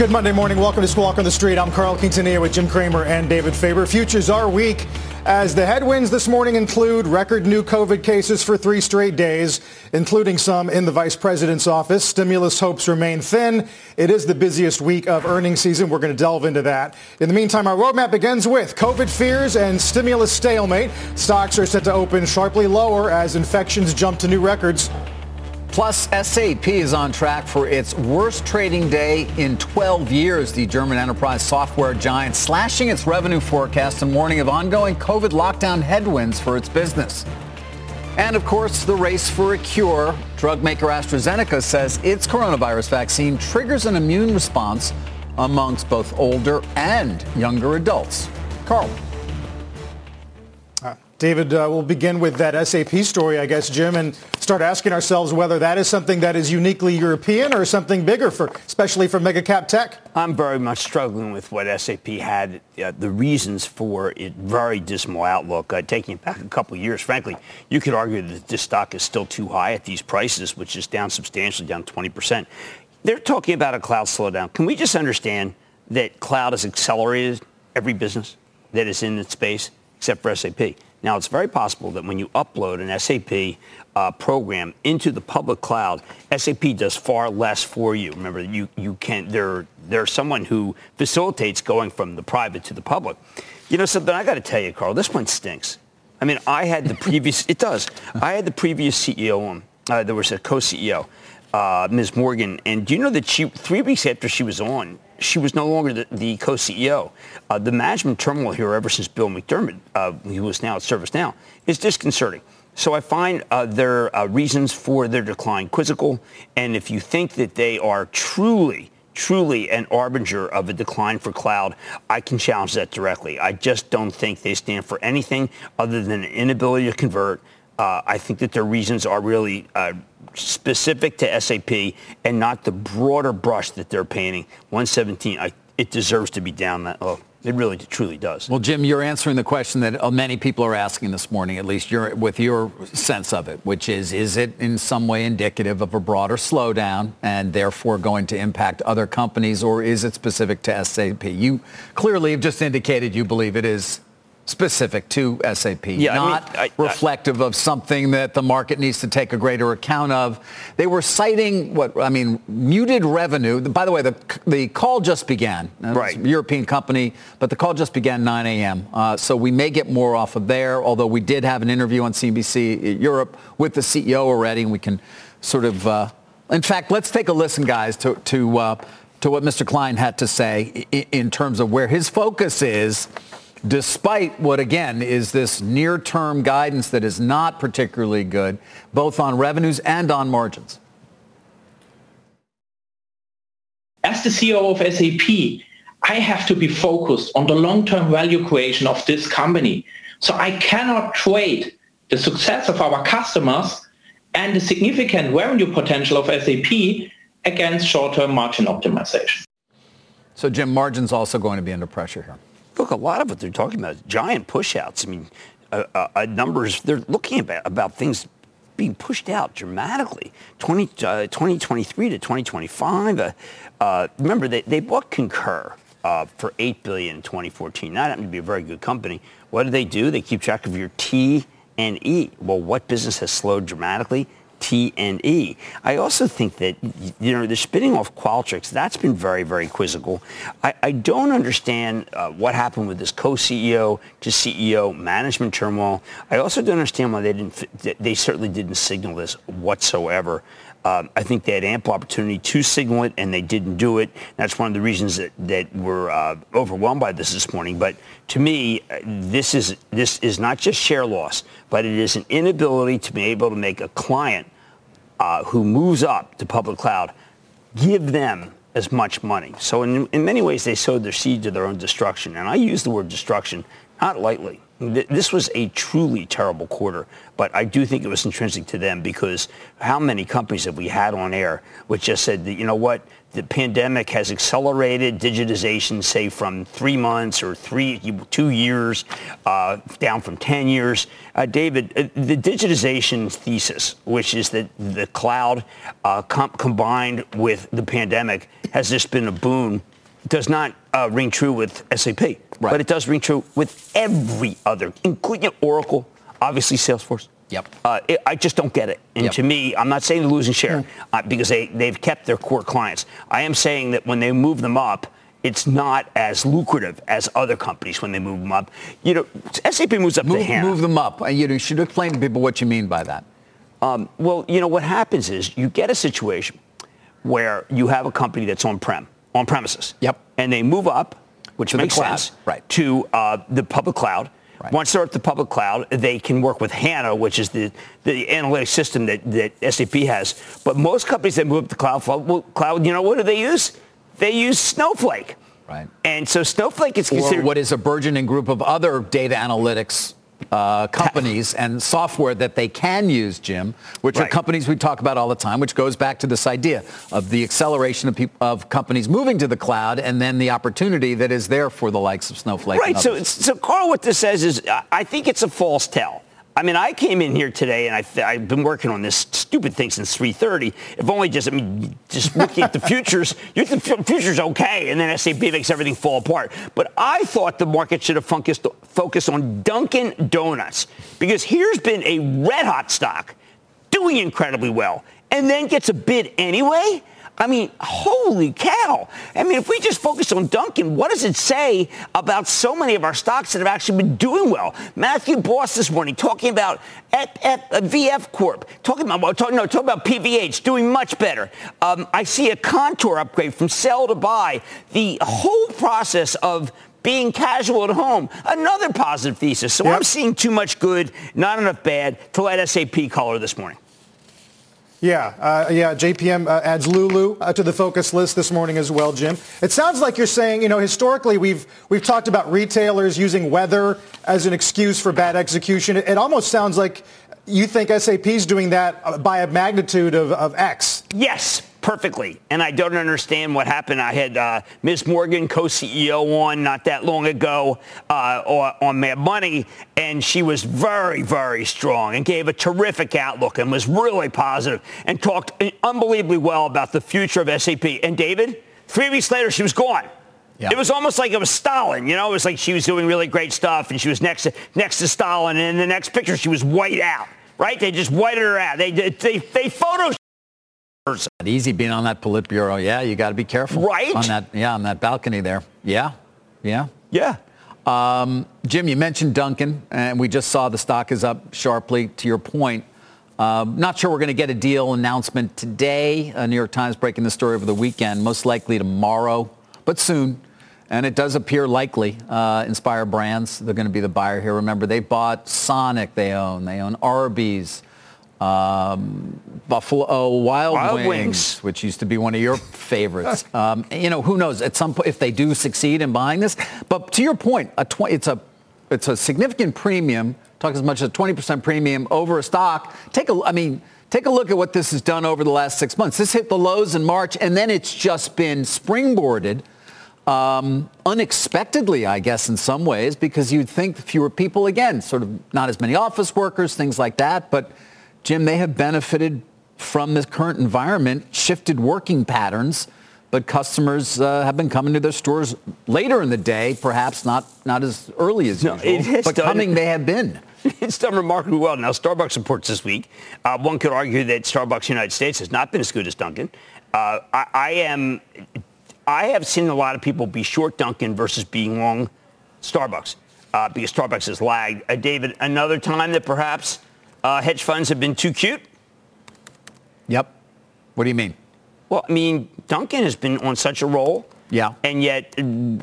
Good Monday morning. Welcome to Squawk on the Street. I'm Carl Quintanilla with Jim Cramer and David Faber. Futures are weak as the headwinds this morning include record new COVID cases for three straight days, including some in the vice president's office. Stimulus hopes remain thin. It is the busiest week of earnings season. We're going to delve into that. In the meantime, our roadmap begins with COVID fears and stimulus stalemate. Stocks are set to open sharply lower as infections jump to new records. Plus, SAP is on track for its worst trading day in 12 years. The German enterprise software giant slashing its revenue forecast and warning of ongoing COVID lockdown headwinds for its business. And of course, the race for a cure. Drug maker AstraZeneca says its coronavirus vaccine triggers an immune response amongst both older and younger adults. Carl. David, uh, we'll begin with that SAP story, I guess, Jim, and start asking ourselves whether that is something that is uniquely European or something bigger, for, especially for mega cap tech. I'm very much struggling with what SAP had, uh, the reasons for its very dismal outlook. Uh, taking it back a couple of years, frankly, you could argue that this stock is still too high at these prices, which is down substantially, down 20%. They're talking about a cloud slowdown. Can we just understand that cloud has accelerated every business that is in its space except for SAP? Now, it's very possible that when you upload an SAP uh, program into the public cloud, SAP does far less for you. Remember, you, you can't, there, there's someone who facilitates going from the private to the public. You know something, I got to tell you, Carl, this one stinks. I mean, I had the previous, it does. I had the previous CEO on. Uh, there was a co-CEO, uh, Ms. Morgan, and do you know that she, three weeks after she was on, she was no longer the, the co-CEO. Uh, the management turmoil here ever since Bill McDermott, uh, who is now at ServiceNow, is disconcerting. So I find uh, their reasons for their decline quizzical. And if you think that they are truly, truly an arbinger of a decline for cloud, I can challenge that directly. I just don't think they stand for anything other than an inability to convert. Uh, I think that their reasons are really uh, specific to SAP and not the broader brush that they're painting. 117, I, it deserves to be down that low. It really truly does. Well, Jim, you're answering the question that uh, many people are asking this morning, at least with your sense of it, which is, is it in some way indicative of a broader slowdown and therefore going to impact other companies, or is it specific to SAP? You clearly have just indicated you believe it is specific to SAP, yeah, not I mean, I, reflective I, of something that the market needs to take a greater account of. They were citing what I mean, muted revenue. By the way, the the call just began. Right, European company, but the call just began 9 a.m. Uh, so we may get more off of there. Although we did have an interview on CNBC Europe with the CEO already, and we can sort of. Uh, in fact, let's take a listen, guys, to to uh, to what Mr. Klein had to say in terms of where his focus is despite what, again, is this near-term guidance that is not particularly good, both on revenues and on margins? As the CEO of SAP, I have to be focused on the long-term value creation of this company. So I cannot trade the success of our customers and the significant revenue potential of SAP against short-term margin optimization. So Jim, margin's also going to be under pressure here. Look, a lot of what they're talking about is giant pushouts. I mean, uh, uh, numbers, they're looking about, about things being pushed out dramatically. 20, uh, 2023 to 2025. Uh, uh, remember, they, they bought Concur. uh, for eight billion in 2014. That happened to be a very good company. What do they do? They keep track of your T and E. Well, what business has slowed dramatically? T and E. I also think that, you know, the spinning off Qualtrics, that's been very, very quizzical. I, I don't understand uh, what happened with this co-CEO to CEO management turmoil. I also don't understand why they didn't, they certainly didn't signal this whatsoever. Um, I think they had ample opportunity to signal it, and they didn't do it. That's one of the reasons that, that we're uh, overwhelmed by this this morning. But to me, uh, this is this is not just share loss, but it is an inability to be able to make a client uh, who moves up to public cloud give them as much money. So in, in many ways, they sowed their seed to their own destruction. And I use the word destruction not lightly. This was a truly terrible quarter, but I do think it was intrinsic to them because how many companies have we had on air which just said that, you know what, the pandemic has accelerated digitization, say from three months or three, two years, uh, down from 10 years. Uh, David, uh, the digitization thesis, which is that the cloud uh, com- combined with the pandemic has just been a boon, does not uh, ring true with SAP, right. but it does ring true with every other, including Oracle, obviously Salesforce. Yep. Uh, it, I just don't get it. And yep. to me, I'm not saying they're losing share mm. uh, because they, they've kept their core clients. I am saying that when they move them up, it's not as lucrative as other companies when they move them up. You know, SAP moves up move, the HANA. Move them up. And you should explain to people what you mean by that. Um, well, you know, what happens is you get a situation where you have a company that's on-prem, on premises. Yep. And they move up, which to makes sense, right. to uh, the public cloud Right. Once they're at the public cloud, they can work with HANA, which is the, the analytic system that, that SAP has. But most companies that move up to cloud, cloud, you know, what do they use? They use Snowflake. Right. And so Snowflake is considered... Or what is a burgeoning group of other data analytics uh, companies and software that they can use, Jim, which right. are companies we talk about all the time, which goes back to this idea of the acceleration of, of companies moving to the cloud and then the opportunity that is there for the likes of Snowflake. Right. So, so Carl, what this says is, I think it's a false tell. I mean, I came in here today and I, have been working on this stupid thing since 3:30. If only just, I mean, just looking at the futures, the future's okay, and then SAP makes everything fall apart. But I thought the market should have focused, focused on Dunkin' Donuts because here's been a red hot stock doing incredibly well, and then gets a bid anyway. I mean, holy cow. I mean, if we just focus on Dunkin', what does it say about so many of our stocks that have actually been doing well? Matthew Boss this morning talking about at, at, uh, VF Corp, talking about, talking, no, talking about PVH doing much better. Um, I see a Kontoor upgrade from sell to buy. The whole process of being casual at home, another positive thesis. So yep. I'm seeing too much good, not enough bad to let SAP color this morning. Yeah, uh, yeah. JPM uh, adds Lulu uh, to the focus list this morning as well, Jim. It sounds like you're saying, you know, historically we've we've talked about retailers using weather as an excuse for bad execution. It, it almost sounds like you think SAP is doing that uh, by a magnitude of, of X. Yes, perfectly. And I don't understand what happened. I had uh, Ms. Morgan, co-CEO, on not that long ago uh, on Mad Money, and she was very, very strong and gave a terrific outlook and was really positive and talked unbelievably well about the future of SAP. And David, three weeks later, she was gone. Yeah. It was almost like it was Stalin, you know. It was like she was doing really great stuff, and she was next to, next to Stalin, and in the next picture she was white out. Right? They just whited her out. They they they, Easy being on that Politburo. Yeah, you got to be careful. Right. On that, yeah, on that balcony there. Yeah, yeah. Yeah. Um, Jim, you mentioned Dunkin', and we just saw the stock is up sharply. To your point, um, not sure we're going to get a deal announcement today. Uh, New York Times breaking the story over the weekend, most likely tomorrow, but soon. And it does appear likely. Uh, Inspire Brands, they're going to be the buyer here. Remember, they bought Sonic. They own. They own Arby's um, Buffalo oh, Wild, Wild Wings, Wings, which used to be one of your favorites. um, you know, who knows? At some point, if they do succeed in buying this, but to your point, a tw- it's a it's a significant premium. Talk as much as a 20% premium over a stock. Take a, I mean, take a look at what this has done over the last six months. This hit the lows in March, and then it's just been springboarded. Um, unexpectedly, I guess, in some ways, because you'd think fewer people, again, sort of not as many office workers, things like that, but Jim, they have benefited from this current environment, shifted working patterns but customers uh, have been coming to their stores later in the day, perhaps not not as early as no, usual, but done, coming they have been. It's done remarkably well. Now, Starbucks reports this week. Uh, one could argue that Starbucks United States has not been as good as Dunkin'. Uh, I, I am. I have seen a lot of people be short Dunkin' versus being long Starbucks uh, because Starbucks has lagged. Uh, David, another time that perhaps uh, hedge funds have been too cute. Yep. What do you mean? Well, I mean, Dunkin' has been on such a roll. Yeah. And yet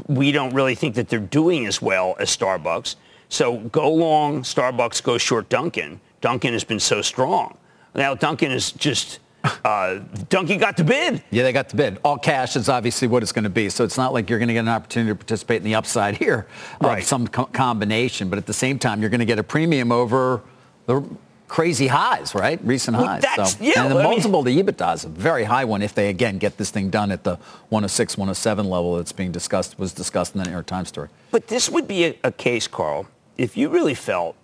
we don't really think that they're doing as well as Starbucks. So go long Starbucks, go short Dunkin'. Dunkin' has been so strong. Now Dunkin' is just uh, Dunkin' got the bid. Yeah, they got the bid. All cash is obviously what it's going to be. So it's not like you're going to get an opportunity to participate in the upside here right. of some co- combination. But at the same time, you're going to get a premium over the crazy highs, right? Recent well, highs. So, yeah, and the well, multiple I mean, to EBITDA is a very high one if they again get this thing done at the 106, 107 level that's being discussed was discussed in the New York Times story. But this would be a, a case, Carl, if you really felt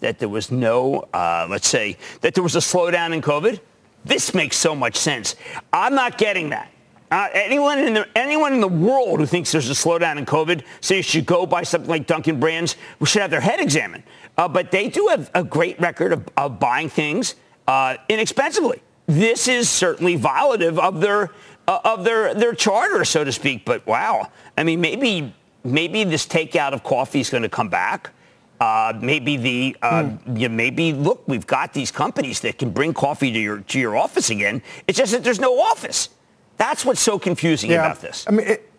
that there was no, uh, let's say, that there was a slowdown in COVID. This makes so much sense. I'm not getting that. Uh, anyone in the anyone in the world who thinks there's a slowdown in COVID, say you should go buy something like Dunkin' Brands, we should have their head examined. Uh, but they do have a great record of, of buying things uh, inexpensively. This is certainly violative of their uh, of their their charter, so to speak. But wow, I mean, maybe maybe this takeout of coffee is going to come back. Uh, maybe the you maybe look, we've got these companies that can bring coffee to your to your office again. It's just that there's no office. That's what's so confusing yeah. about this. I mean. It-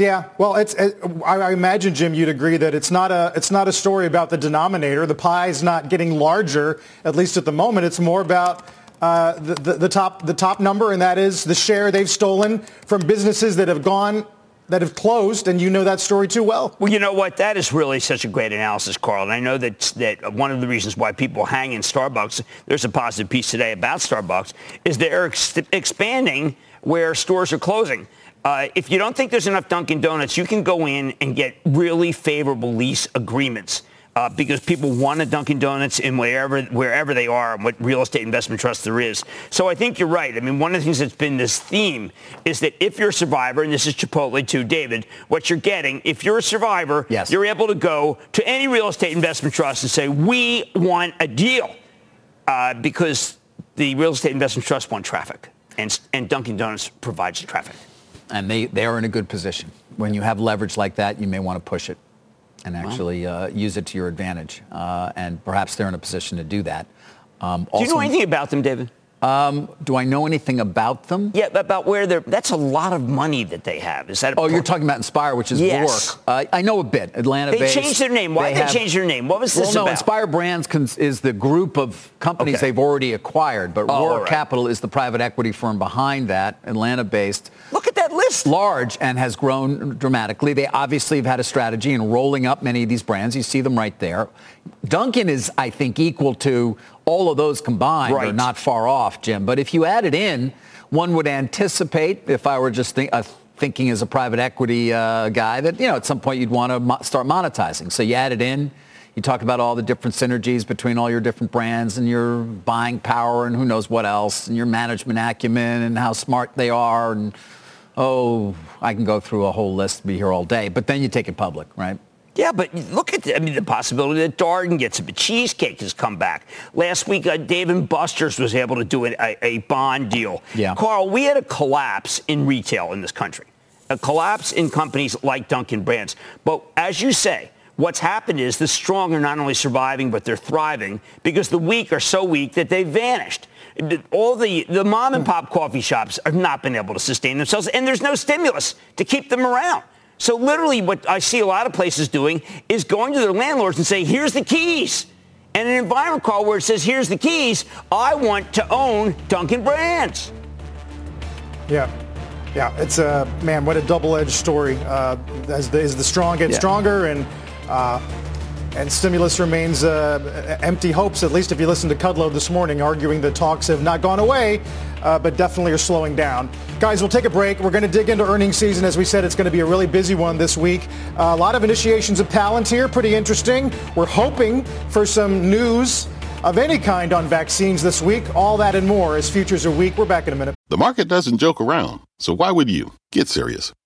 yeah, well, it's. It, I imagine Jim, you'd agree that it's not a it's not a story about the denominator. The pie is not getting larger, at least at the moment. It's more about uh, the, the, the top the top number, and that is the share they've stolen from businesses that have gone that have closed, and you know that story too well. Well, you know what? That is really such a great analysis, Carl. And I know that that one of the reasons why people hang in Starbucks, there's a positive piece today about Starbucks, is they're ex- expanding where stores are closing. Uh, if you don't think there's enough Dunkin' Donuts, you can go in and get really favorable lease agreements. Uh, because people want a Dunkin' Donuts in wherever wherever they are and what real estate investment trust there is. So I think you're right. I mean, one of the things that's been this theme is that if you're a survivor, and this is Chipotle too, David, what you're getting, if you're a survivor, yes. you're able to go to any real estate investment trust and say, we want a deal. Uh, because the real estate investment trust want traffic, and, and Dunkin' Donuts provides the traffic and they, they are in a good position. When you have leverage like that, you may want to push it and actually uh, use it to your advantage. Uh, and perhaps they're in a position to do that. Um, do you know anything about them, David? Um, do I know anything about them? Yeah, about where they're. That's a lot of money that they have. Is that? oh, pro- you're talking about Inspire, which is yes. Uh, I know a bit. Atlanta. They based. changed their name. Why they did they change their name? What was this well, no, about? Inspire Brands cons- is the group of companies okay. they've already acquired, but oh, Roark right. Capital is the private equity firm behind that, Atlanta-based. Look Large and has grown dramatically. They obviously have had a strategy in rolling up many of these brands. You see them right there. Dunkin' is, I think, equal to all of those combined right. are not far off, Jim. But if you add it in, one would anticipate, if I were just think, uh, thinking as a private equity uh, guy, that you know at some point you'd want to mo- start monetizing. So you add it in. You talk about all the different synergies between all your different brands and your buying power and who knows what else and your management acumen and how smart they are and oh, I can go through a whole list, be here all day. But then you take it public, right? Yeah, but look at the, I mean the possibility that Darden gets it. But cheesecake has come back. Last week, uh, Dave and Buster's was able to do a, a bond deal. Yeah. Carl, we had a collapse in retail in this country, a collapse in companies like Dunkin' Brands. But as you say, what's happened is the strong are not only surviving, but they're thriving because the weak are so weak that they vanished. All the, the mom and pop coffee shops have not been able to sustain themselves, and there's no stimulus to keep them around. So literally what I see a lot of places doing is going to their landlords and say, here's the keys. And an environment call where it says, here's the keys, I want to own Dunkin' Brands. Yeah. Yeah, it's a man. What a double-edged story. Uh, as, the, as the strong get yeah. stronger, and uh, and stimulus remains uh, empty hopes, at least if you listen to Kudlow this morning, arguing the talks have not gone away, uh, but definitely are slowing down. Guys, we'll take a break. We're going to dig into earnings season. As we said, it's going to be a really busy one this week. Uh, a lot of initiations of talent here, pretty interesting. We're hoping for some news of any kind on vaccines this week. All that and more as futures are weak. We're back in a minute. The market doesn't joke around. So why would you? Get serious.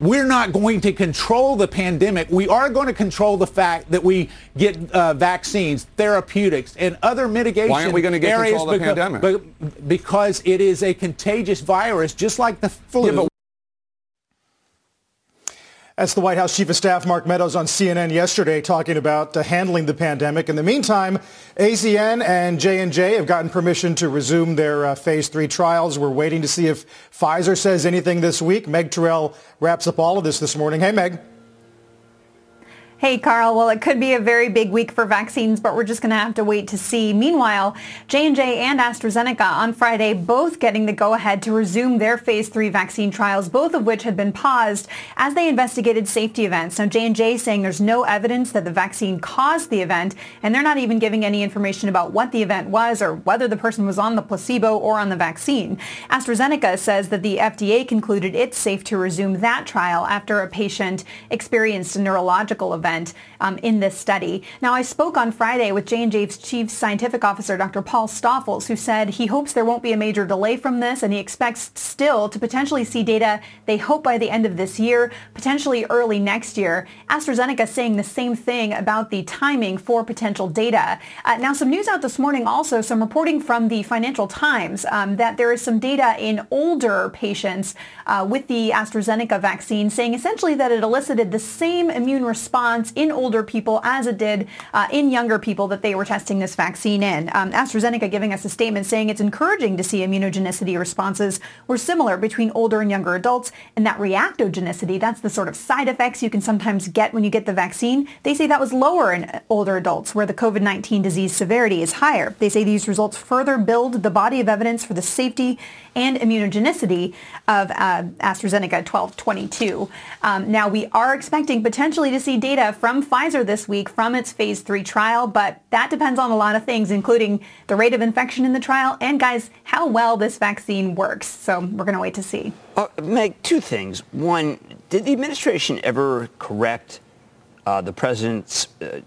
We're not going to control the pandemic. We are going to control the fact that we get uh, vaccines, therapeutics, and other mitigation Why aren't we going to get control of the because, pandemic? because it is a contagious virus, just like the flu. Yeah, That's the White House Chief of Staff Mark Meadows on CNN yesterday talking about uh, handling the pandemic. In the meantime, AZN and J&J have gotten permission to resume their uh, phase three trials. We're waiting to see if Pfizer says anything this week. Meg Terrell wraps up all of this this morning. Hey, Meg. Hey, Carl. Well, it could be a very big week for vaccines, but we're just going to have to wait to see. Meanwhile, J&J and AstraZeneca on Friday both getting the go-ahead to resume their phase three vaccine trials, both of which had been paused as they investigated safety events. Now, J&J saying there's no evidence that the vaccine caused the event, and they're not even giving any information about what the event was or whether the person was on the placebo or on the vaccine. AstraZeneca says that the FDA concluded it's safe to resume that trial after a patient experienced a neurological event um, in this study. Now, I spoke on Friday with J&J's Chief Scientific Officer, Dr. Paul Stoffels, who said he hopes there won't be a major delay from this and he expects still to potentially see data they hope by the end of this year, potentially early next year. AstraZeneca saying the same thing about the timing for potential data. Uh, now, some news out this morning also, some reporting from the Financial Times um, that there is some data in older patients uh, with the AstraZeneca vaccine saying essentially that it elicited the same immune response in older people as it did uh, in younger people that they were testing this vaccine in. Um, AstraZeneca giving us a statement saying it's encouraging to see immunogenicity responses were similar between older and younger adults, and that reactogenicity, that's the sort of side effects you can sometimes get when you get the vaccine, they say that was lower in older adults where the COVID-19 disease severity is higher. They say these results further build the body of evidence for the safety and immunogenicity of uh, AstraZeneca 1222. Um, now, we are expecting potentially to see data from Pfizer this week from its phase three trial, but that depends on a lot of things, including the rate of infection in the trial and, guys, how well this vaccine works. So we're going to wait to see. Uh, Meg, two things. One, did the administration ever correct uh, the president's, uh,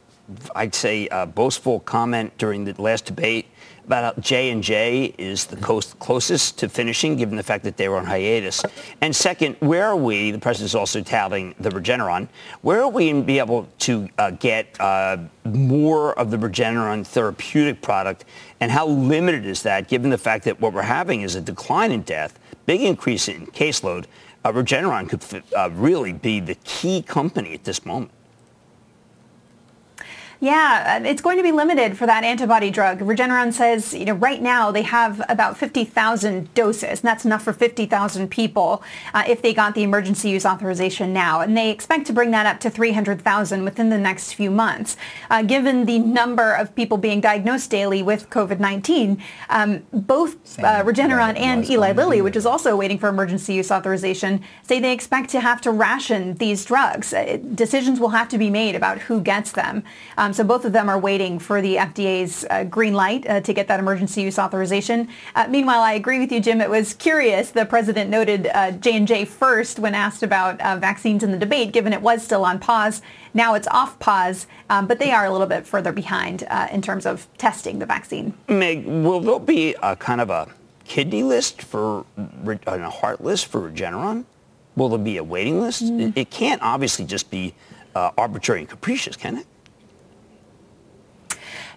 I'd say, uh, boastful comment during the last debate about J&J is the closest to finishing, given the fact that they were on hiatus. And second, where are we, the president is also touting the Regeneron, where are we be able to uh, get uh, more of the Regeneron therapeutic product, and how limited is that, given the fact that what we're having is a decline in death, big increase in caseload, uh, Regeneron could uh, really be the key company at this moment. Yeah, uh, it's going to be limited for that antibody drug. Regeneron says, you know, right now they have about 50,000 doses, and that's enough for 50,000 people uh, if they got the emergency use authorization now. And they expect to bring that up to 300,000 within the next few months. Uh, given the number of people being diagnosed daily with COVID-19, um, both uh, Regeneron and Eli Lilly, which is also waiting for emergency use authorization, say they expect to have to ration these drugs. Uh, decisions will have to be made about who gets them. Um, um, so both of them are waiting for the FDA's uh, green light uh, to get that emergency use authorization. Uh, meanwhile, I agree with you, Jim. It was curious. The president noted J&J uh, first when asked about uh, vaccines in the debate, given it was still on pause. Now it's off pause, um, but they are a little bit further behind uh, in terms of testing the vaccine. Meg, will there be a kind of a kidney list for a heart list for Regeneron? Will there be a waiting list? Mm. It, it, can't obviously just be uh, arbitrary and capricious, can it?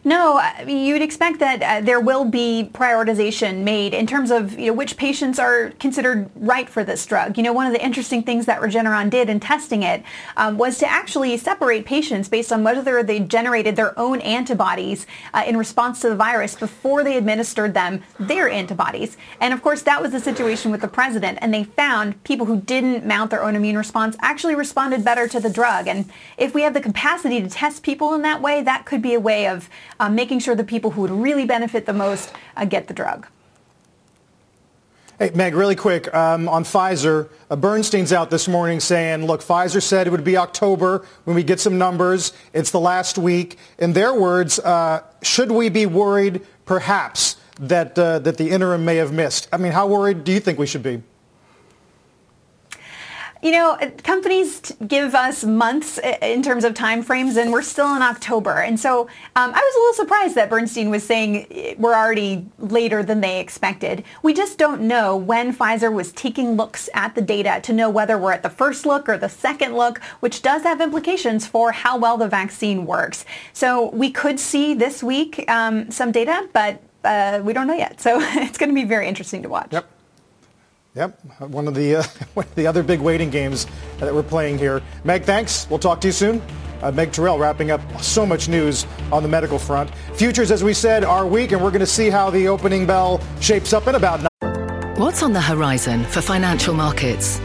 No, you'd expect that uh, there will be prioritization made in terms of you know, which patients are considered right for this drug. You know, one of the interesting things that Regeneron did in testing it um, was to actually separate patients based on whether they generated their own antibodies uh, in response to the virus before they administered them their antibodies. And of course, that was the situation with the president. And they found people who didn't mount their own immune response actually responded better to the drug. And if we have the capacity to test people in that way, that could be a way of uh, making sure the people who would really benefit the most uh, get the drug. Hey, Meg, really quick um, on Pfizer. Uh, Bernstein's out this morning saying, look, Pfizer said it would be October when we get some numbers. It's the last week. In their words, uh, should we be worried, perhaps, that uh, that the interim may have missed? I mean, how worried do you think we should be? You know, companies give us months in terms of time frames, and we're still in October. And so um, I was a little surprised that Bernstein was saying we're already later than they expected. We just don't know when Pfizer was taking looks at the data to know whether we're at the first look or the second look, which does have implications for how well the vaccine works. So we could see this week um, some data, but uh, we don't know yet. So it's going to be very interesting to watch. Yep. Yep, one of the uh, one of the other big waiting games that we're playing here. Meg, thanks. We'll talk to you soon. Uh, Meg Terrell wrapping up so much news on the medical front. Futures, as we said, are weak, and we're going to see how the opening bell shapes up in about. What's on the horizon for financial markets?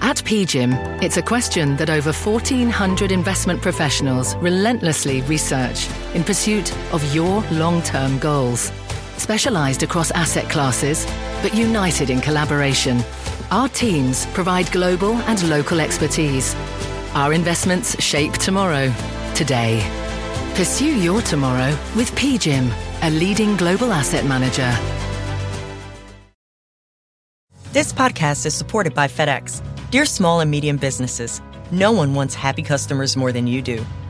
At PGIM, it's a question that over 1,400 investment professionals relentlessly research in pursuit of your long-term goals. Specialized across asset classes, but united in collaboration, our teams provide global and local expertise. Our investments shape tomorrow, today. Pursue your tomorrow with PGIM, a leading global asset manager. This podcast is supported by FedEx. Dear small and medium businesses, no one wants happy customers more than you do.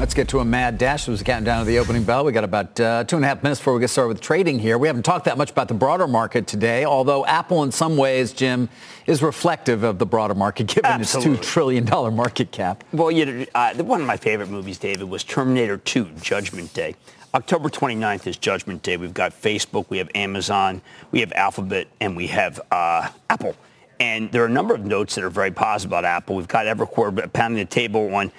Let's get to a mad dash. It was counting down to the opening bell. We got about uh, two and a half minutes before we get started with trading here. We haven't talked that much about the broader market today, although Apple in some ways, Jim, is reflective of the broader market given Absolutely. its $2 trillion market cap. Well, you know, uh, one of my favorite movies, David, was Terminator 2, Judgment Day. October 29th is Judgment Day. We've got Facebook, we have Amazon, we have Alphabet, and we have uh, Apple. And there are a number of notes that are very positive about Apple. We've got Evercore pounding the table on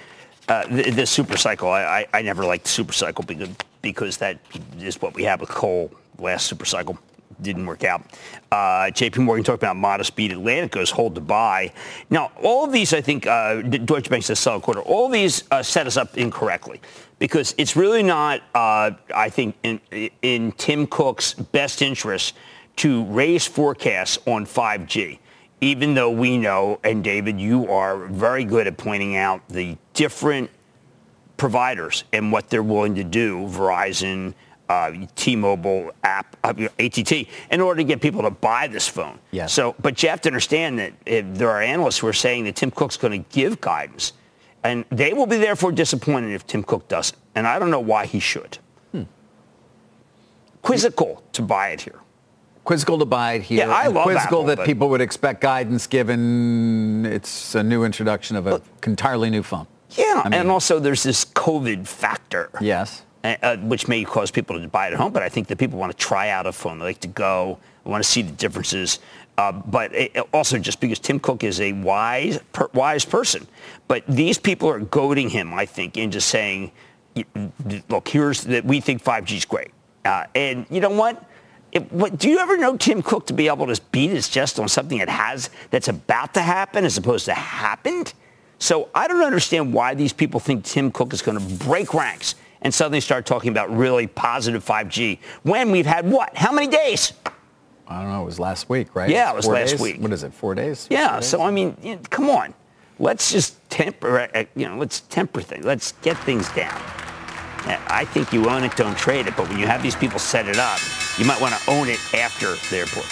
uh, the, the, super cycle, I, I, I, never liked the super cycle because, because that is what we had with coal last super cycle. Didn't work out. Uh, JP Morgan talked about modest beat. Atlantic goes hold to buy. Now, all of these, I think, uh, Deutsche Bank says sell a quarter. All these uh, set us up incorrectly because it's really not, uh, I think, in, in Tim Cook's best interest to raise forecasts on 5G even though we know, and David, you are very good at pointing out the different providers and what they're willing to do, Verizon, uh, T-Mobile, app, uh, ATT, in order to get people to buy this phone. Yes. So, but you have to understand that there are analysts who are saying that Tim Cook's going to give guidance, and they will be therefore disappointed if Tim Cook doesn't. And I don't know why he should. Hmm. Quizzical to buy it here quizzical to buy it here. Yeah, I love quizzical that people would expect guidance given it's a new introduction of an entirely new phone. Yeah, I mean, and also there's this COVID factor. Yes. Uh, which may cause people to buy it at home, but I think that people want to try out a phone. They like to go, want to see the differences. Uh, but it, also just because Tim Cook is a wise, per, wise person. But these people are goading him, I think, into saying, look, here's that we think 5G is great. Uh, and you know what? It, what, do you ever know Tim Cook to be able to beat his chest on something that has that's about to happen as opposed to happened? So I don't understand why these people think Tim Cook is going to break ranks and suddenly start talking about really positive 5G when we've had what? How many days? I don't know. It was last week, right? Yeah, it was four last days? week. What is it? Four days? Yeah. So I mean, you know, come on. Let's just temper. Uh, you know, let's temper things. Let's get things down. I think you own it, don't trade it. But when you have these people set it up, you might want to own it after the airport.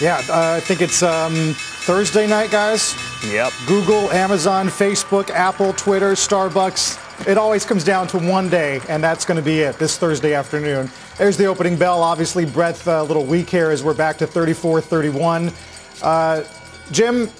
Yeah, uh, I think it's um, Thursday night, guys. Yep. Google, Amazon, Facebook, Apple, Twitter, Starbucks. It always comes down to one day, and that's going to be it this Thursday afternoon. There's the opening bell. Obviously, breadth uh, a little weak here as we're back to 34 31. Uh, Jim,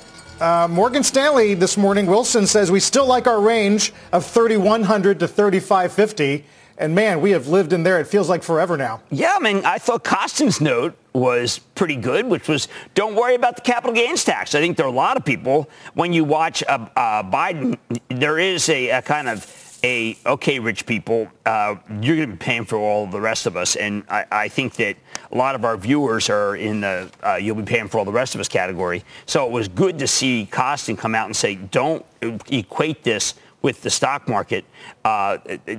uh, Morgan Stanley this morning, Wilson says we still like our range of 3,100 to 3,550. And man, we have lived in there. It feels like forever now. Yeah, I mean, I thought Kostin's note was pretty good, which was don't worry about the capital gains tax. I think there are a lot of people, when you watch uh, uh, Biden, there is a, a kind of a okay, rich people, uh, you're going to be paying for all the rest of us, and I, I, think that a lot of our viewers are in the uh, you'll be paying for all the rest of us category. So it was good to see Kostin come out and say, don't equate this with the stock market. Uh,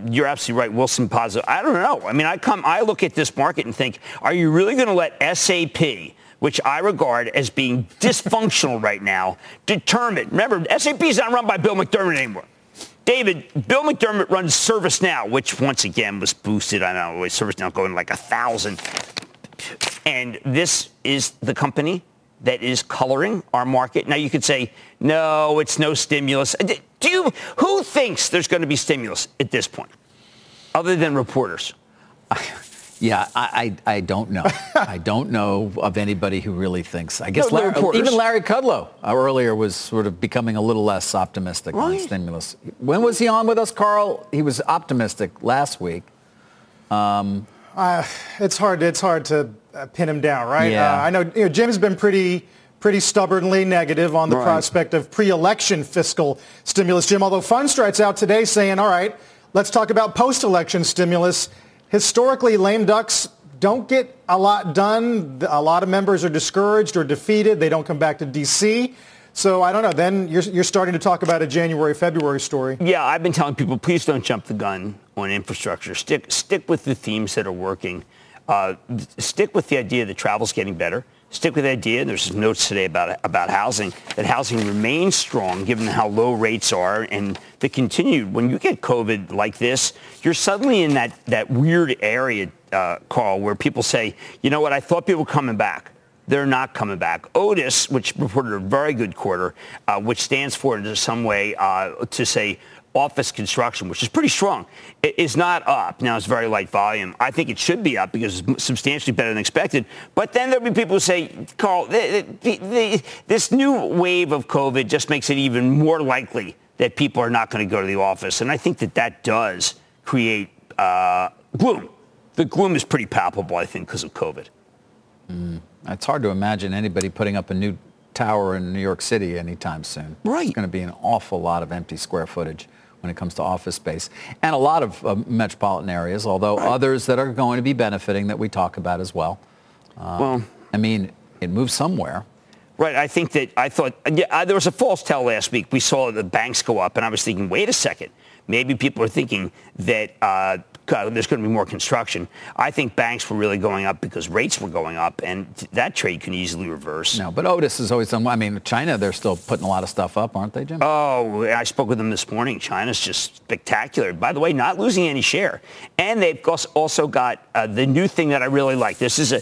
you're absolutely right, Wilson positive. I don't know. I mean, I come, I look at this market and think, are you really going to let SAP? which I regard as being dysfunctional right now, determine. Remember, SAP is not run by Bill McDermott anymore. David, Bill McDermott runs ServiceNow, which once again was boosted. I don't know, ServiceNow going like a thousand. And this is the company that is coloring our market. Now you could say, no, it's no stimulus. Uh, do you, who thinks there's going to be stimulus at this point, other than reporters? Yeah, I, I, I, don't know. I don't know of anybody who really thinks. I guess no, Larry, even Larry Kudlow uh, earlier was sort of becoming a little less optimistic right. on stimulus. When was he on with us, Carl? He was optimistic last week. Um, uh, it's hard. It's hard to uh, pin him down, right? Yeah. Uh, I know, you know Jim's been pretty pretty stubbornly negative on the right. prospect of pre-election fiscal stimulus, Jim. Although Fundstrat's out today saying, all right, let's talk about post-election stimulus historically, lame ducks don't get a lot done. A lot of members are discouraged or defeated. They don't come back to D.C. So I don't know. Then you're, you're starting to talk about a January, February story. Yeah, I've been telling people, please don't jump the gun on infrastructure. Stick, stick with the themes that are working. Uh, stick with the idea that travel's getting better stick with the idea. There's notes today about about housing that housing remains strong given how low rates are and the continued. When you get COVID like this, you're suddenly in that that weird area, uh, Carl, where people say, you know what? I thought people were coming back. They're not coming back. Otis, which reported a very good quarter, uh, which stands for in some way uh, to say office construction, which is pretty strong, is not up. Now it's very light volume. I think it should be up because it's substantially better than expected. But then there'll be people who say, Carl, the, the, the, this new wave of COVID just makes it even more likely that people are not going to go to the office. And I think that that does create uh, gloom. The gloom is pretty palpable, I think, because of COVID. Mm. It's hard to imagine anybody putting up a new tower in New York City anytime soon. Right. It's going to be an awful lot of empty square footage when it comes to office space and a lot of uh, metropolitan areas, although right. others that are going to be benefiting that we talk about as well. Uh, well, I mean, it moves somewhere. Right. I think that I thought yeah, there was a false tell last week. We saw the banks go up, and I was thinking, wait a second. Maybe people are thinking that uh, uh, there's going to be more construction. I think banks were really going up because rates were going up, and that trade can easily reverse. No, but Otis is always done. I mean, China, they're still putting a lot of stuff up, aren't they, Jim? Oh, I spoke with them this morning. China's just spectacular. By the way, not losing any share, and they've also got uh, the new thing that I really like. This is a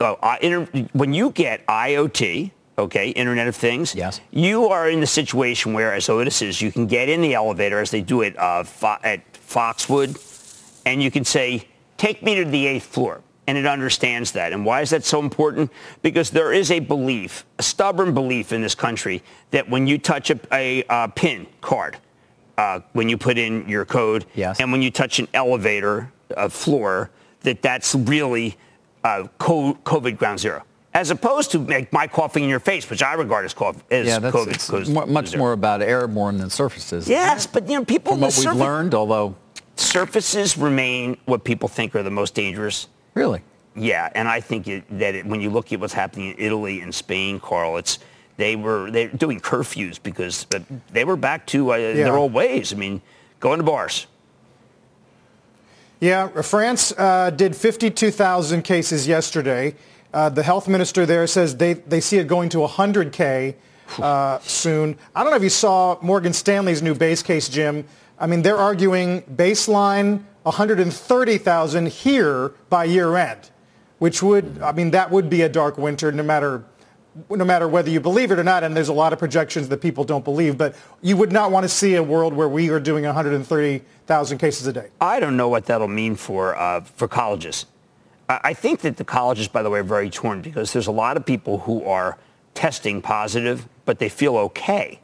uh, inter- when you get IoT okay, Internet of Things. Yes. You are in the situation where, as Otis is, you can get in the elevator as they do it uh, at Foxwood and you can say, take me to the eighth floor. And it understands that. And why is that so important? Because there is a belief, a stubborn belief in this country that when you touch a, a, a PIN card, uh, when you put in your code, yes. and when you touch an elevator, a floor, that that's really uh, COVID ground zero as opposed to like my coughing in your face, which I regard as, cough, as yeah, COVID. More, much more about airborne than surfaces. Yes, but you know, people. From what we've learned, although surfaces remain what people think are the most dangerous. Really? Yeah, and I think it, that it, when you look at what's happening in Italy and Spain, Carl, it's they were they're doing curfews because they were back to uh, yeah. their old ways. I mean, going to bars. Yeah, France uh, did 52,000 cases yesterday. Uh, the health minister there says they, they see it going to 100K uh, soon. I don't know if you saw Morgan Stanley's new base case, Jim. I mean, they're arguing baseline 130,000 here by year end, which would, I mean, that would be a dark winter no matter no matter whether you believe it or not, and there's a lot of projections that people don't believe, but you would not want to see a world where we are doing 130,000 cases a day. I don't know what that'll mean for uh, for colleges. I think that the colleges, by the way, are very torn because there's a lot of people who are testing positive, but they feel okay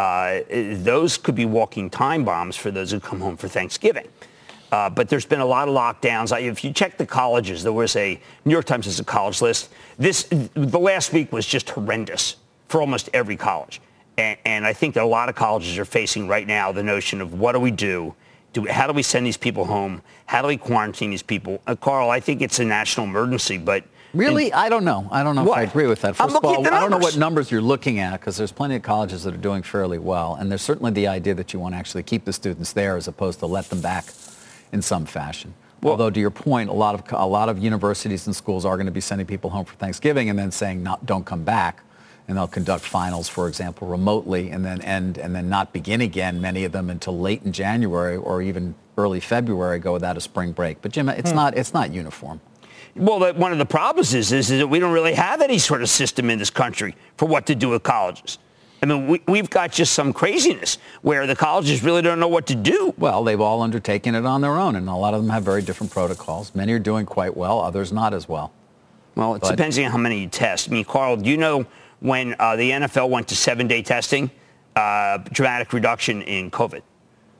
uh, those could be walking time bombs for those who come home for Thanksgiving. Uh, but there's been a lot of lockdowns. If you check the colleges, there was a New York Times has a college list. This the last week was just horrendous for almost every college, and, and I think that a lot of colleges are facing right now the notion of what do we do? Do we, how do we send these people home? How do we quarantine these people? Uh, Carl, I think it's a national emergency, but Really? I don't know. I don't know What? if I agree with that. First of all, I don't know what numbers you're looking at because there's plenty of colleges that are doing fairly well. And there's certainly the idea that you want to actually keep the students there as opposed to let them back in some fashion. Although to your point, a lot of a lot of universities and schools are going to be sending people home for Thanksgiving and then saying not don't come back, and they'll conduct finals, for example, remotely, and then end and then not begin again. Many of them until late in January or even early February go without a spring break. But Jim, it's not it's not uniform. Well, one of the problems is, is that we don't really have any sort of system in this country for what to do with colleges. I mean, we, we've got just some craziness where the colleges really don't know what to do. Well, they've all undertaken it on their own, and a lot of them have very different protocols. Many are doing quite well, others not as well. Well, it But- depends on how many you test. I mean, Carl, do you know when uh, the NFL went to seven-day testing, uh, dramatic reduction in COVID?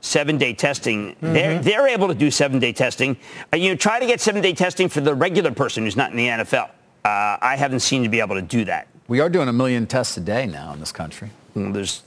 Seven-day testing. They're, they're able to do seven-day testing. Uh, you know, try to get seven-day testing for the regular person who's not in the NFL. Uh, I haven't seen to be able to do that. We are doing a million tests a day now in this country. There's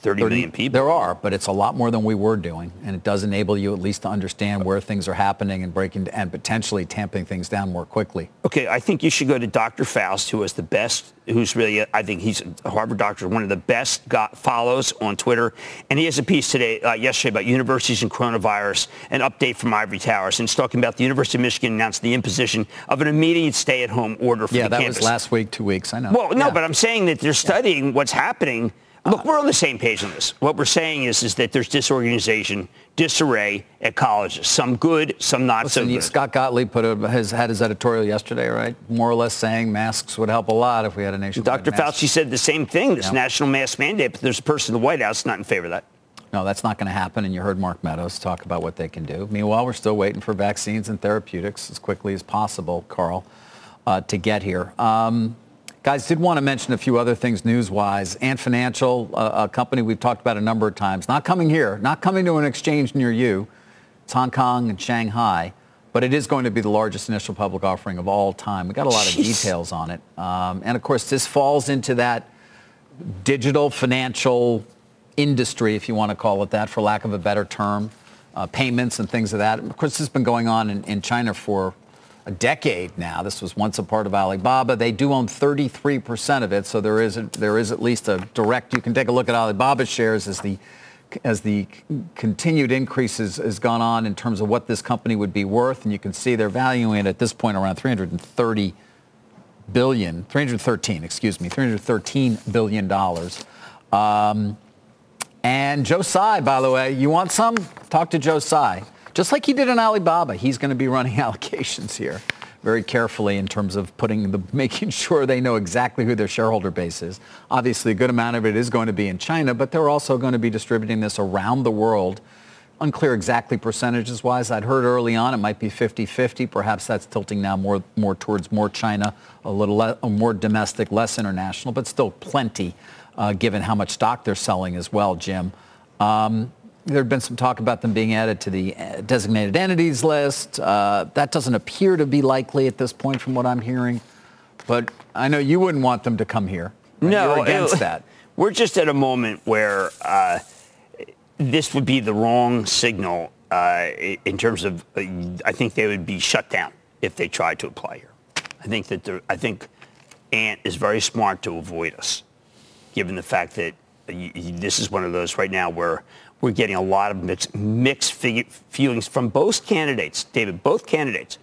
330 million people. There are, but it's a lot more than we were doing, and it does enable you at least to understand where things are happening and breaking and potentially tamping things down more quickly. Okay, I think you should go to Dr. Faust, who is the best, who's really, I think he's a Harvard doctor, one of the best got follows on Twitter. And he has a piece today, uh, yesterday, about universities and coronavirus, an update from Ivory Towers. And it's talking about the University of Michigan announced the imposition of an immediate stay-at-home order for yeah, the that was last week, two weeks. I know. Well, no, Yeah. but I'm saying that they're studying what's happening. Look, we're on the same page on this. What we're saying is, is that there's disorganization, disarray at colleges. Some good, some not Listen, so good. Scott Gottlieb put a, has had his editorial yesterday, right? More or less saying masks would help a lot if we had a nation. Dr. Fauci said the same thing, this Yeah. national mask mandate, but there's a person in the White House not in favor of that. No, that's not going to happen. And you heard Mark Meadows talk about what they can do. Meanwhile, we're still waiting for vaccines and therapeutics as quickly as possible, Carl, uh, to get here. Um, guys, did want to mention a few other things news-wise. Ant Financial, uh, a company we've talked about a number of times, not coming here, not coming to an exchange near you. It's Hong Kong and Shanghai. But it is going to be the largest initial public offering of all time. We got a lot of details on it. Um, and of course, this falls into that digital financial industry, if you want to call it that, for lack of a better term, uh, payments and things of that. Of course, this has been going on in, in China for a decade now. This was once a part of Alibaba. They do own 33% of it, so there is a, there is at least a direct. You can take a look at Alibaba shares as the as the continued increases has gone on in terms of what this company would be worth, and you can see they're valuing it at this point around 330 billion, 313, excuse me, 313 billion dollars. Um, and Joe Tsai, by the way, you want some? Talk to Joe Tsai. Just like he did in Alibaba, he's going to be running allocations here very carefully in terms of putting the, making sure they know exactly who their shareholder base is. Obviously, a good amount of it is going to be in China, but they're also going to be distributing this around the world. Unclear exactly percentages wise. I'd heard early on it might be 50-50. Perhaps that's tilting now more, more towards more China, a little le- more domestic, less international, but still plenty uh, given how much stock they're selling as well, Jim. Um, there had been some talk about them being added to the uh, designated entities list. Uh, that doesn't appear to be likely at this point from what I'm hearing. But I know you wouldn't want them to come here. right? No, You're against it- that. We're just at a moment where uh, this would be the wrong signal uh, in terms of. Uh, I think they would be shut down if they tried to apply here. I think that I think Ant is very smart to avoid us, given the fact that this is one of those right now where we're getting a lot of mixed, mixed feelings from both candidates. David, both candidates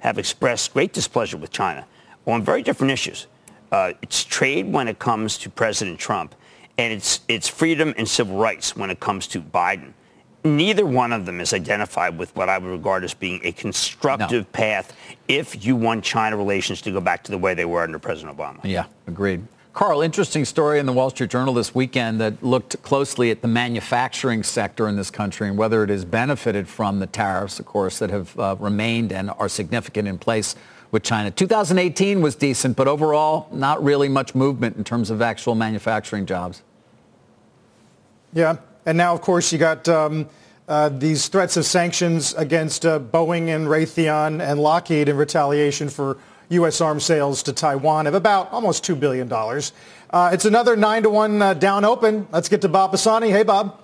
have expressed great displeasure with China on very different issues. Uh, it's trade when it comes to President Trump, and it's, it's freedom and civil rights when it comes to Biden. Neither one of them is identified with what I would regard as being a constructive path if you want China relations to go back to the way they were under President Obama. Yeah, agreed. Carl, interesting story in the Wall Street Journal this weekend that looked closely at the manufacturing sector in this country and whether it has benefited from the tariffs, of course, that have uh, remained and are significant in place with China. 2018 was decent, but overall, not really much movement in terms of actual manufacturing jobs. Yeah. And now, of course, you got um, uh, these threats of sanctions against uh, Boeing and Raytheon and Lockheed in retaliation for U.S. arms sales to Taiwan of about almost $2 billion. Uh, it's another 9 to 1 uh, down open. Let's get to Bob Pisani. Hey, Bob.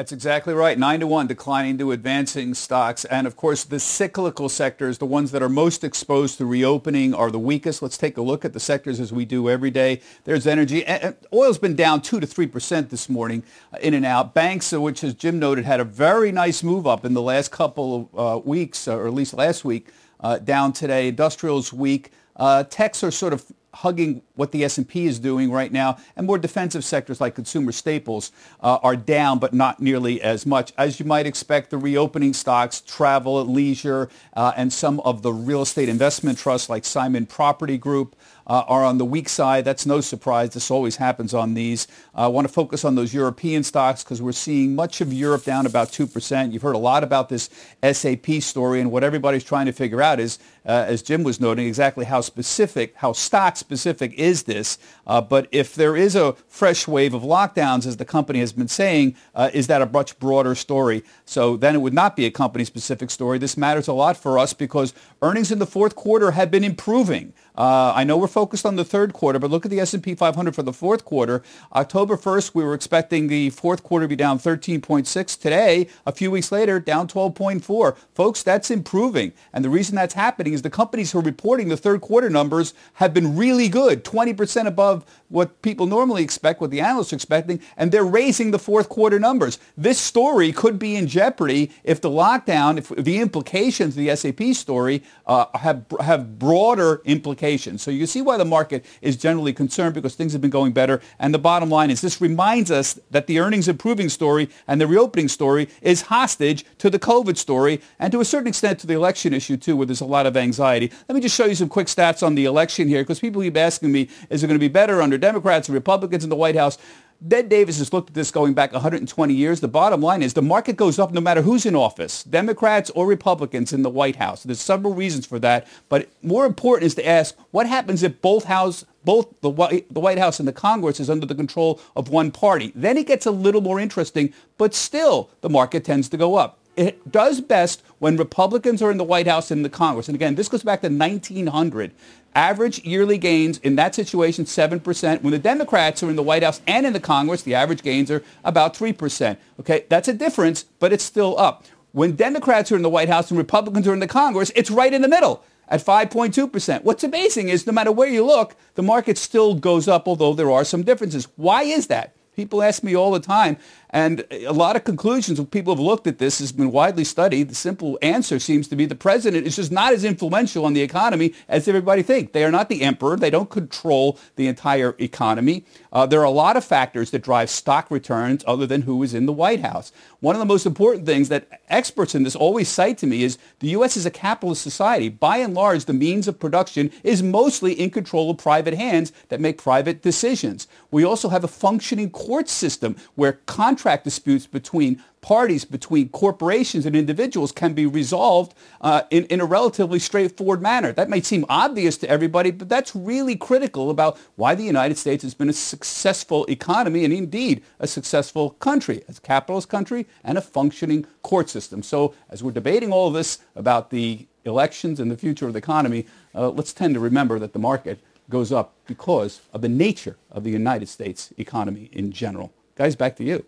That's exactly right. Nine to one declining to advancing stocks. And of course, the cyclical sectors, the ones that are most exposed to reopening are the weakest. Let's take a look at the sectors as we do every day. There's energy. Oil's been down two to 3% this morning uh, in and out. Banks, uh, which as Jim noted, had a very nice move up in the last couple of uh, weeks, or at least last week, uh, down today. Industrials weak. Uh, techs are sort of hugging what the S&P is doing right now, and more defensive sectors like consumer staples uh, are down, but not nearly as much. As you might expect, the reopening stocks, travel, leisure, uh, and some of the real estate investment trusts like Simon Property Group uh, are on the weak side. That's no surprise. This always happens on these. I want to focus on those European stocks because we're seeing much of Europe down about 2%. You've heard a lot about this SAP story, and what everybody's trying to figure out is, uh, as Jim was noting, exactly how specific, how stock specific is this. Uh, but if there is a fresh wave of lockdowns, as the company has been saying, uh, is that a much broader story? So then it would not be a company-specific story. This matters a lot for us because earnings in the fourth quarter have been improving. Uh, I know we're focused on the third quarter, but look at the S&P 500 for the fourth quarter. October 1st, we were expecting the fourth quarter to be down 13.6. Today, a few weeks later, down 12.4. Folks, that's improving. And the reason that's happening is the companies who are reporting the third quarter numbers have been really good, 20% above what people normally expect, what the analysts are expecting, and they're raising the fourth quarter numbers. This story could be in jeopardy if the lockdown, if the implications of the SAP story uh, have, have broader implications. So you see why the market is generally concerned because things have been going better. And the bottom line is this reminds us that the earnings improving story and the reopening story is hostage to the COVID story and to a certain extent to the election issue too, where there's a lot of anxiety. Let me just show you some quick stats on the election here because people keep asking me, is it going to be better under Democrats and Republicans in the White House. Ned Davis has looked at this going back 120 years. The bottom line is the market goes up no matter who's in office, Democrats or Republicans in the White House. There's several reasons for that, but more important is to ask what happens if both house, both the the White House and the Congress is under the control of one party. Then it gets a little more interesting, but still the market tends to go up it does best when Republicans are in the White House and the Congress. And again, this goes back to 1900. Average yearly gains in that situation, 7%. When the Democrats are in the White House and in the Congress, the average gains are about 3%. Okay, that's a difference, but it's still up. When Democrats are in the White House and Republicans are in the Congress, it's right in the middle at 5.2%. What's amazing is no matter where you look, the market still goes up, although there are some differences. Why is that? People ask me all the time, and a lot of conclusions when people have looked at this has been widely studied. The simple answer seems to be the president is just not as influential on the economy as everybody thinks. They are not the emperor. They don't control the entire economy. Uh, there are a lot of factors that drive stock returns other than who is in the White House. One of the most important things that experts in this always cite to me is the U.S. is a capitalist society. By and large, the means of production is mostly in control of private hands that make private decisions. We also have a functioning court system where contracts contract disputes between parties, between corporations and individuals can be resolved uh, in, in a relatively straightforward manner. That may seem obvious to everybody, but that's really critical about why the United States has been a successful economy and indeed a successful country, as a capitalist country and a functioning court system. So as we're debating all this about the elections and the future of the economy, uh, let's tend to remember that the market goes up because of the nature of the United States economy in general. Guys, back to you.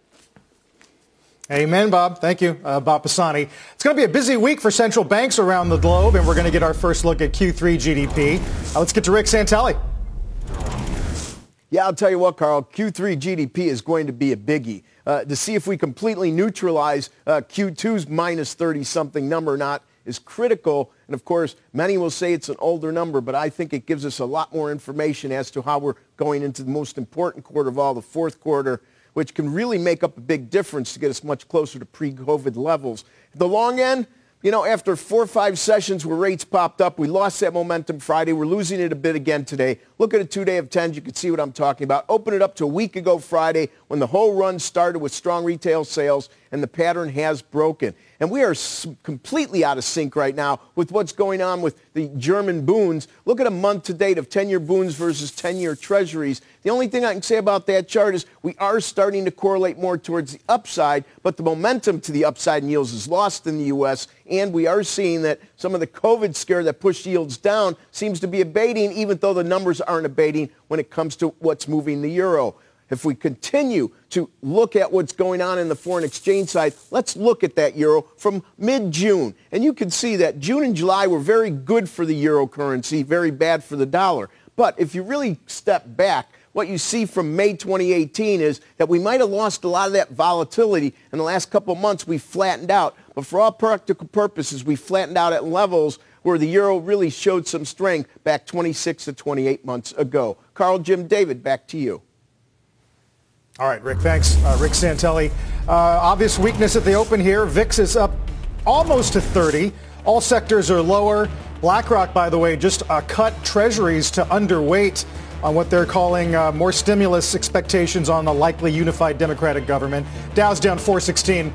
Amen, Bob. Thank you, uh, Bob Pisani. It's going to be a busy week for central banks around the globe, and we're going to get our first look at Q3 GDP. Uh, let's get to Rick Santelli. Yeah, I'll tell you what, Carl. Q3 GDP is going to be a biggie. Uh, to see if we completely neutralize uh, Q2's minus 30-something number or not is critical. And of course, many will say it's an older number, but I think it gives us a lot more information as to how we're going into the most important quarter of all, the fourth quarter which can really make up a big difference to get us much closer to pre-COVID levels. The long end, you know, after four or five sessions where rates popped up, we lost that momentum Friday. We're losing it a bit again today. Look at a two-day of 10s. You can see what I'm talking about. Open it up to a week ago Friday when the whole run started with strong retail sales. And the pattern has broken. And we are completely out of sync right now with what's going on with the German bunds. Look at a month to date of 10-year bunds versus 10-year treasuries. The only thing I can say about that chart is we are starting to correlate more towards the upside, but the momentum to the upside in yields is lost in the U.S., and we are seeing that some of the COVID scare that pushed yields down seems to be abating, even though the numbers aren't abating when it comes to what's moving the euro. If we continue to look at what's going on in the foreign exchange side, let's look at that euro from mid-June. And you can see that June and July were very good for the euro currency, very bad for the dollar. But if you really step back, what you see from May 2018 is that we might have lost a lot of that volatility in the last couple of months. We flattened out. But for all practical purposes, we flattened out at levels where the euro really showed some strength back 26 to 28 months ago. Carl, Jim, David, back to you. All right, Rick, thanks. Uh, Rick Santelli. Uh, obvious weakness at the open here. VIX is up almost to 30. All sectors are lower. BlackRock, by the way, just uh, cut treasuries to underweight on what they're calling uh, more stimulus expectations on a likely unified Democratic government. Dow's down 416.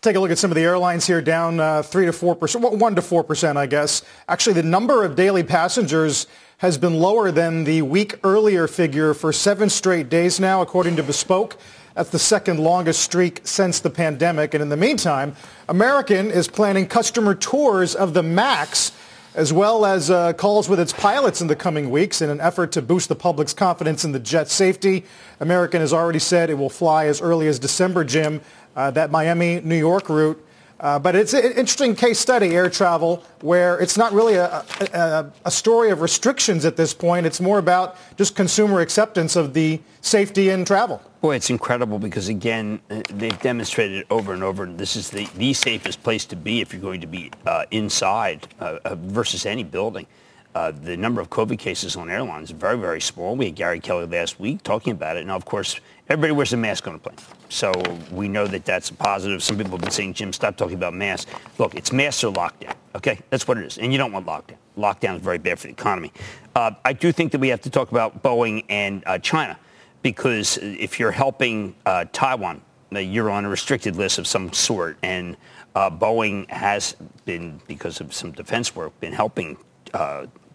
Take a look at some of the airlines here, down uh, 3 to 4%, well, 1 to 4%, I guess. Actually, the number of daily passengers has been lower than the week earlier figure for seven straight days now, according to Bespoke. That's the second longest streak since the pandemic. And in the meantime, American is planning customer tours of the MAX as well as uh, calls with its pilots in the coming weeks in an effort to boost the public's confidence in the jet's safety. American has already said it will fly as early as December, Jim, uh, that Miami-New York route. Uh, but it's an interesting case study, air travel, where it's not really a, a, a, story of restrictions at this point. It's more about just consumer acceptance of the safety in travel. Boy, it's incredible because, again, uh, they've demonstrated over and over. This is the, the safest place to be if you're going to be uh, inside uh, uh versus any building. The number of COVID cases on airlines is very, very small. We had Gary Kelly last week talking about it. Now, of course, everybody wears a mask on a plane. So we know that that's a positive. Some people have been saying, Jim, stop talking about masks. Look, it's masks or lockdown. Okay, that's what it is. And you don't want lockdown. Lockdown is very bad for the economy. Uh, I do think that we have to talk about Boeing and uh, China because if you're helping uh, Taiwan, uh, you're on a restricted list of some sort. And uh, Boeing has been, because of some defense work, been helping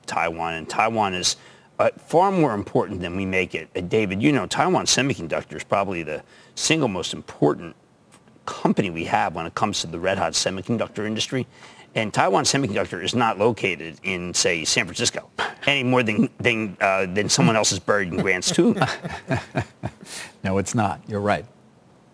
Taiwan. And Taiwan is uh, far more important than we make it. Uh, David, you know, Taiwan Semiconductor is probably the single most important company we have when it comes to the red hot semiconductor industry. And Taiwan Semiconductor is not located in, say, San Francisco any more than than, uh, than someone else is buried in Grant's tomb. no, it's not. You're right.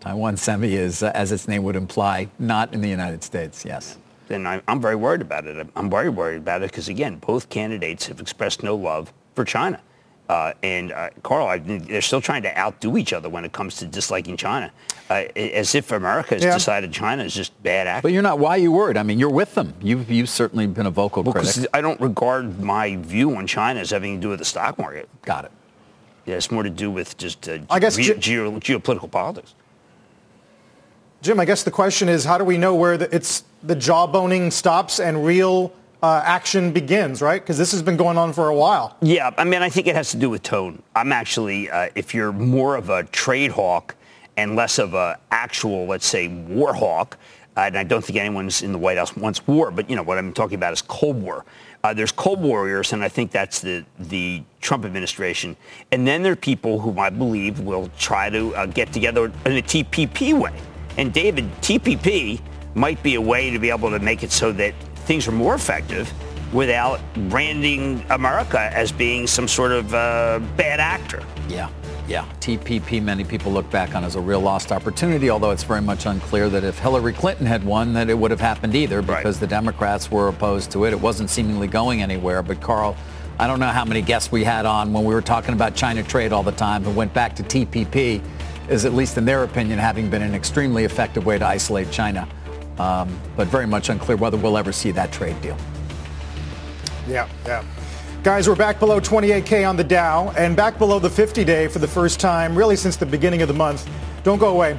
Taiwan Semi is, uh, as its name would imply, not in the United States. Yes. Then I, I'm very worried about it. I'm very worried about it because, again, both candidates have expressed no love for China. Uh, and uh, Carl, I, they're still trying to outdo each other when it comes to disliking China, uh, as if America has yeah. decided China is just bad acting. But you're not. Why are you worried? I mean, you're with them. You've you've certainly been a vocal well, critic. I don't regard my view on China as having to do with the stock market. Got it. Yeah, it's more to do with just uh, I guess ge- geo- geopolitical politics. Jim, I guess the question is, how do we know where the, it's the jawboning stops and real uh, action begins, right? Because this has been going on for a while. Yeah, I mean, I think it has to do with tone. I'm actually, uh, if you're more of a trade hawk and less of a actual, let's say, war hawk, uh, and I don't think anyone's in the White House wants war, but you know what I'm talking about is Cold War. Uh, there's Cold Warriors, and I think that's the the Trump administration. And then there are people who I believe will try to uh, get together in a TPP way. And David, TPP might be a way to be able to make it so that things are more effective without branding America as being some sort of uh, bad actor. Yeah. Yeah, TPP many people look back on as a real lost opportunity, although it's very much unclear that if Hillary Clinton had won, that it would have happened either because right. the Democrats were opposed to it. It wasn't seemingly going anywhere. But Carl, I don't know how many guests we had on when we were talking about China trade all the time and went back to TPP is at least in their opinion having been an extremely effective way to isolate China um, but very much unclear whether we'll ever see that trade deal. Yeah, yeah. Guys, we're back below 28K on the Dow and back below the 50-day for the first time really since the beginning of the month. Don't go away.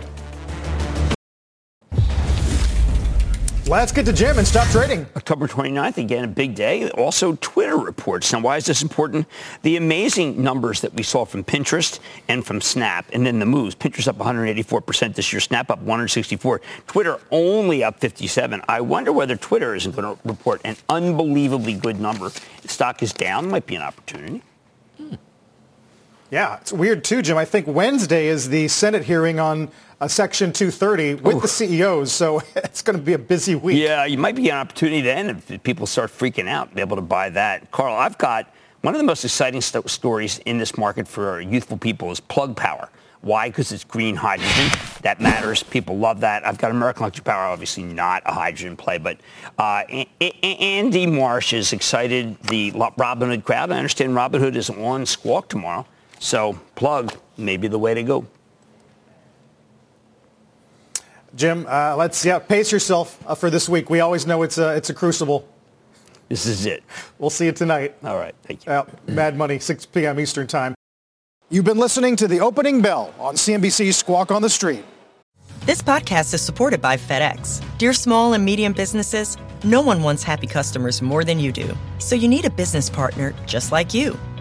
Let's get to Jim and stop trading. October 29th, again, a big day. Also, Twitter reports. Now, why is this important? The amazing numbers that we saw from Pinterest and from Snap, and then the moves. Pinterest up 184% this year, Snap up 164, Twitter only up 57. I wonder whether Twitter isn't going to report an unbelievably good number. Stock is down, might be an opportunity. Yeah, it's weird too, Jim. I think Wednesday is the Senate hearing on uh, Section 230 with Ooh. the CEOs, so it's going to be a busy week. Yeah, you might be an opportunity then if people start freaking out, be able to buy that. Carl, I've got one of the most exciting st- stories in this market for youthful people is Plug Power. Why? Because it's green hydrogen. That matters. People love that. I've got American Electric Power, obviously not a hydrogen play, but uh, Andy Marsh is excited. The Robinhood crowd. I understand Robinhood is on Squawk tomorrow. So plug may be the way to go. Jim, uh, let's yeah pace yourself uh, for this week. We always know it's a it's a crucible. This is it. We'll see you tonight. All right, thank you. Uh, Mad Money, 6 p.m. Eastern Time. You've been listening to the opening bell on CNBC's Squawk on the Street. This podcast is supported by FedEx. Dear small and medium businesses, no one wants happy customers more than you do. So you need a business partner just like you